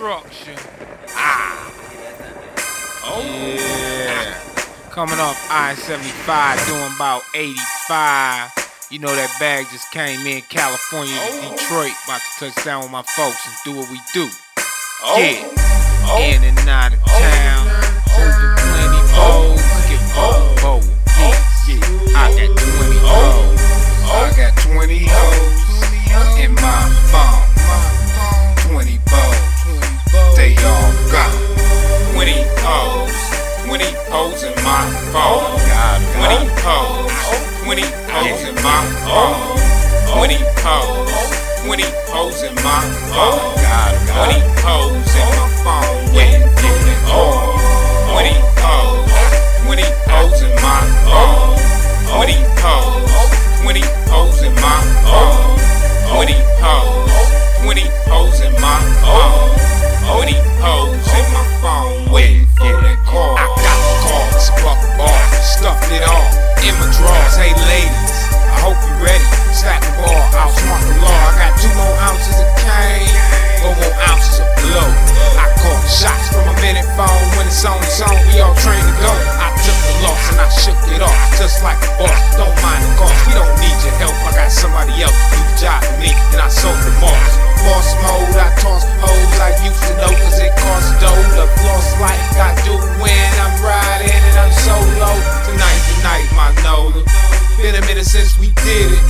destruction. Ah. Oh. Yeah. Coming off I-75, doing about 85. You know that bag just came in California to Oh. Detroit. About to touch down with my folks and do what we do. Oh. Yeah. Oh. In and out of town. Holding plenty bowls. Get bowl, in my phone. 20 hoes. 20 hoes in my phone. 20 hoes. 20 hoes in my phone. 20 hoes in my phone. Been a minute since we did it.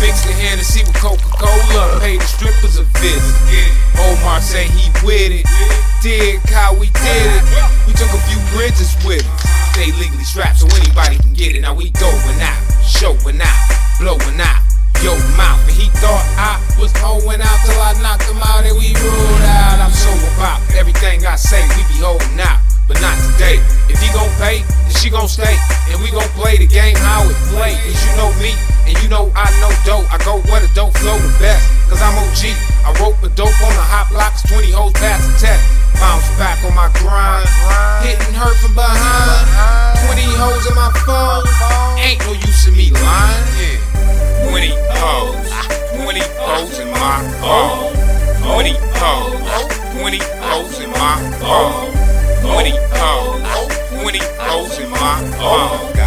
Mix the Hennessy with Coca-Cola. Pay the strippers a visit. Omar say he with it. Dig how we did it. We took a few bridges with us. They legally strapped so anybody can get it. Now we going out, showing out, blowing out. Yo mouth, and he thought I was hoeing out till I knocked him out and we rolled out. I'm so about everything I say, we be holding out, but not today. If he gon' pay, then she gon' stay, and we gon' play the game how it me, and you know I know dope. I go where the dope flow the best, cause I'm OG. I rope a dope on the hot blocks, 20 hoes past the test. Bounce back on my grind, hitting her from behind. 20 hoes in my phone, ain't no use in me lying. Yeah. 20 hoes, 20 hoes in my phone. 20 hoes, 20 hoes in my phone. 20 hoes, 20 hoes in my phone.